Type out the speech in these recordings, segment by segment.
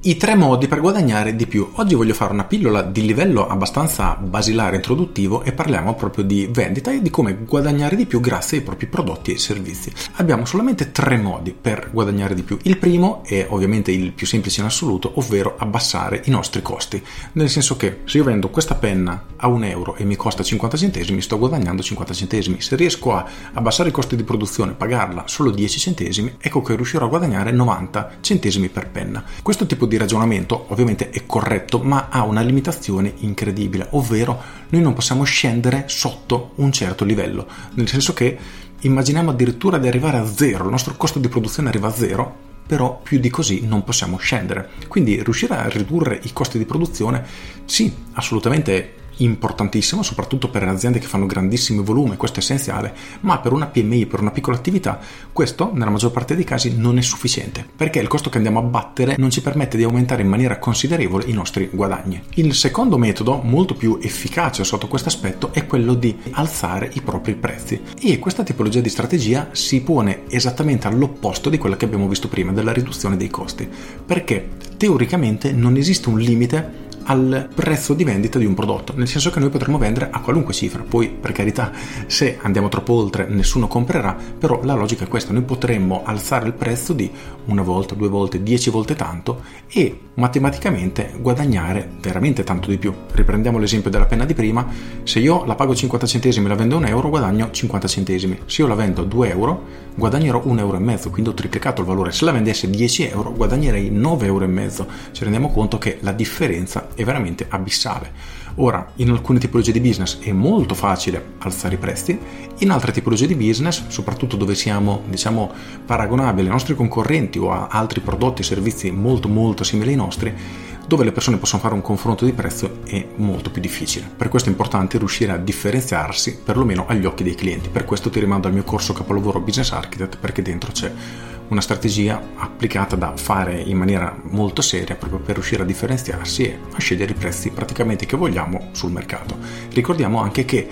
I tre modi per guadagnare di più. Oggi voglio fare una pillola di livello abbastanza basilare introduttivo e parliamo proprio di vendita e di come guadagnare di più grazie ai propri prodotti e servizi. Abbiamo solamente tre modi per guadagnare di più. Il primo è ovviamente il più semplice in assoluto, ovvero abbassare i nostri costi. Nel senso che se io vendo questa penna a un euro e mi costa 50 centesimi, sto guadagnando 50 centesimi. Se riesco a abbassare i costi di produzione, pagarla solo 10 centesimi, ecco che riuscirò a guadagnare 90 centesimi per penna. Questo tipo di ragionamento ovviamente è corretto, ma ha una limitazione incredibile, ovvero noi non possiamo scendere sotto un certo livello, nel senso che immaginiamo addirittura di arrivare a zero, il nostro costo di produzione arriva a zero, però più di così non possiamo scendere. Quindi riuscire a ridurre i costi di produzione, sì, assolutamente importantissimo, soprattutto per aziende che fanno grandissimi volumi, questo è essenziale, ma per una PMI, per una piccola attività, questo nella maggior parte dei casi non è sufficiente, perché il costo che andiamo a battere non ci permette di aumentare in maniera considerevole i nostri guadagni. Il secondo metodo, molto più efficace sotto questo aspetto, è quello di alzare i propri prezzi e questa tipologia di strategia si pone esattamente all'opposto di quella che abbiamo visto prima, della riduzione dei costi, perché teoricamente non esiste un limite al prezzo di vendita di un prodotto, nel senso che noi potremmo vendere a qualunque cifra, poi per carità se andiamo troppo oltre nessuno comprerà, però la logica è questa, noi potremmo alzare il prezzo di una volta, due volte, dieci volte tanto e matematicamente guadagnare veramente tanto di più. Riprendiamo l'esempio della penna di prima, se io la pago 50 centesimi e la vendo a 1 euro guadagno 50 centesimi, se io la vendo a 2 euro guadagnerò 1 euro e mezzo, quindi ho triplicato il valore, se la vendessi a 10 euro guadagnerei 9 euro e mezzo, ci rendiamo conto che la differenza è veramente abissale. Ora, in alcune tipologie di business è molto facile alzare i prezzi, in altre tipologie di business, soprattutto dove siamo, diciamo, paragonabili ai nostri concorrenti o a altri prodotti e servizi molto molto simili ai nostri, dove le persone possono fare un confronto di prezzo è molto più difficile. Per questo è importante riuscire a differenziarsi perlomeno agli occhi dei clienti. Per questo ti rimando al mio corso capolavoro Business Architect perché dentro c'è una strategia applicata da fare in maniera molto seria proprio per riuscire a differenziarsi e a scegliere i prezzi praticamente che vogliamo sul mercato. Ricordiamo anche che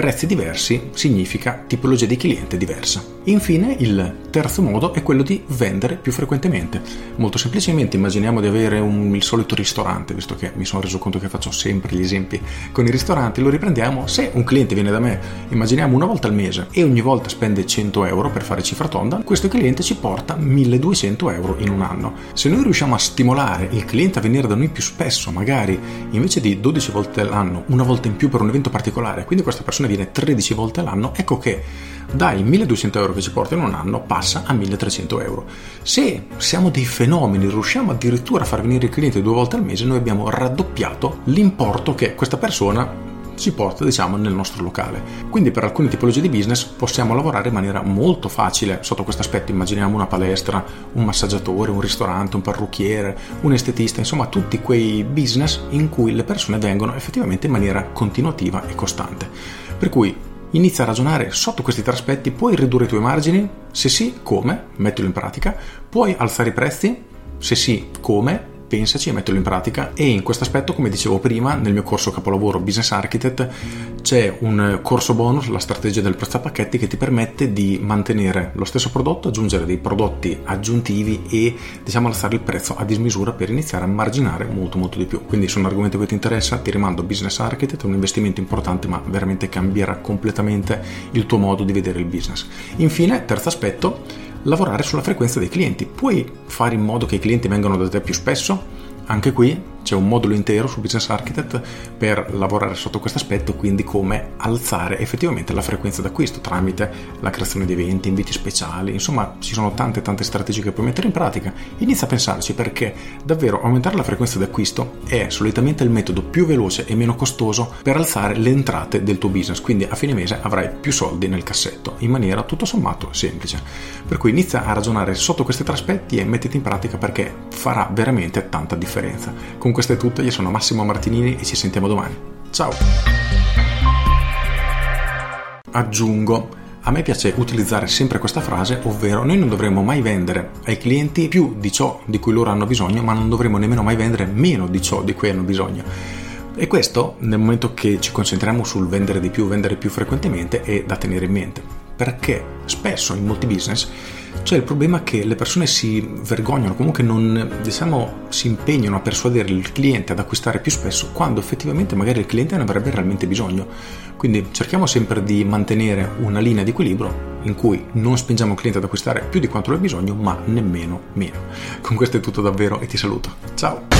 prezzi diversi significa tipologia di cliente diversa. Infine, il terzo modo è quello di vendere più frequentemente. Molto semplicemente immaginiamo di avere un, il solito ristorante, visto che mi sono reso conto che faccio sempre gli esempi con i ristoranti, lo riprendiamo. Se un cliente viene da me, immaginiamo una volta al mese e ogni volta spende 100 euro per fare cifra tonda, questo cliente ci porta 1200 euro in un anno. Se noi riusciamo a stimolare il cliente a venire da noi più spesso, magari invece di 12 volte all'anno, una volta in più per un evento particolare, quindi questa persona viene 13 volte all'anno, ecco che dai 1200 euro che ci porta in un anno passa a 1300 euro. Se siamo dei fenomeni, riusciamo addirittura a far venire il cliente due volte al mese, noi abbiamo raddoppiato l'importo che questa persona ci porta diciamo nel nostro locale. Quindi per alcune tipologie di business possiamo lavorare in maniera molto facile sotto questo aspetto. Immaginiamo una palestra un massaggiatore un ristorante un parrucchiere un estetista insomma tutti quei business in cui le persone vengono effettivamente in maniera continuativa e costante per cui inizia a ragionare sotto questi tre aspetti, puoi ridurre i tuoi margini? Se sì, come? Mettilo in pratica. Puoi alzare i prezzi? Se sì, come? Pensaci e mettilo in pratica. E in questo aspetto come dicevo prima nel mio corso capolavoro Business Architect c'è un corso bonus la strategia del prezzo a pacchetti che ti permette di mantenere lo stesso prodotto aggiungere dei prodotti aggiuntivi e diciamo alzare il prezzo a dismisura per iniziare a marginare molto molto di più. Quindi se un argomento che ti interessa ti rimando Business Architect è un investimento importante ma veramente cambierà completamente il tuo modo di vedere il business. Infine terzo aspetto lavorare sulla frequenza dei clienti. Puoi fare in modo che i clienti vengano da te più spesso? Anche qui c'è un modulo intero su Business Architect per lavorare sotto questo aspetto, quindi come alzare effettivamente la frequenza d'acquisto tramite la creazione di eventi, inviti speciali, insomma ci sono tante tante strategie che puoi mettere in pratica. Inizia a pensarci perché davvero aumentare la frequenza d'acquisto è solitamente il metodo più veloce e meno costoso per alzare le entrate del tuo business, quindi a fine mese avrai più soldi nel cassetto in maniera tutto sommato semplice. Per cui inizia a ragionare sotto questi tre aspetti e mettiti in pratica perché farà veramente tanta differenza. Con questo è tutto, io sono Massimo Martinini e ci sentiamo domani. Ciao! Aggiungo a me piace utilizzare sempre questa frase, ovvero noi non dovremmo mai vendere ai clienti più di ciò di cui loro hanno bisogno, ma non dovremmo nemmeno mai vendere meno di ciò di cui hanno bisogno. E questo, nel momento che ci concentriamo sul vendere di più, vendere più frequentemente, è da tenere in mente. Perché spesso in molti business c'è il problema che le persone si vergognano, comunque non diciamo, si impegnano a persuadere il cliente ad acquistare più spesso quando effettivamente magari il cliente ne avrebbe realmente bisogno. Quindi cerchiamo sempre di mantenere una linea di equilibrio in cui non spingiamo il cliente ad acquistare più di quanto lui ha bisogno, ma nemmeno meno. Con questo è tutto davvero e ti saluto. Ciao!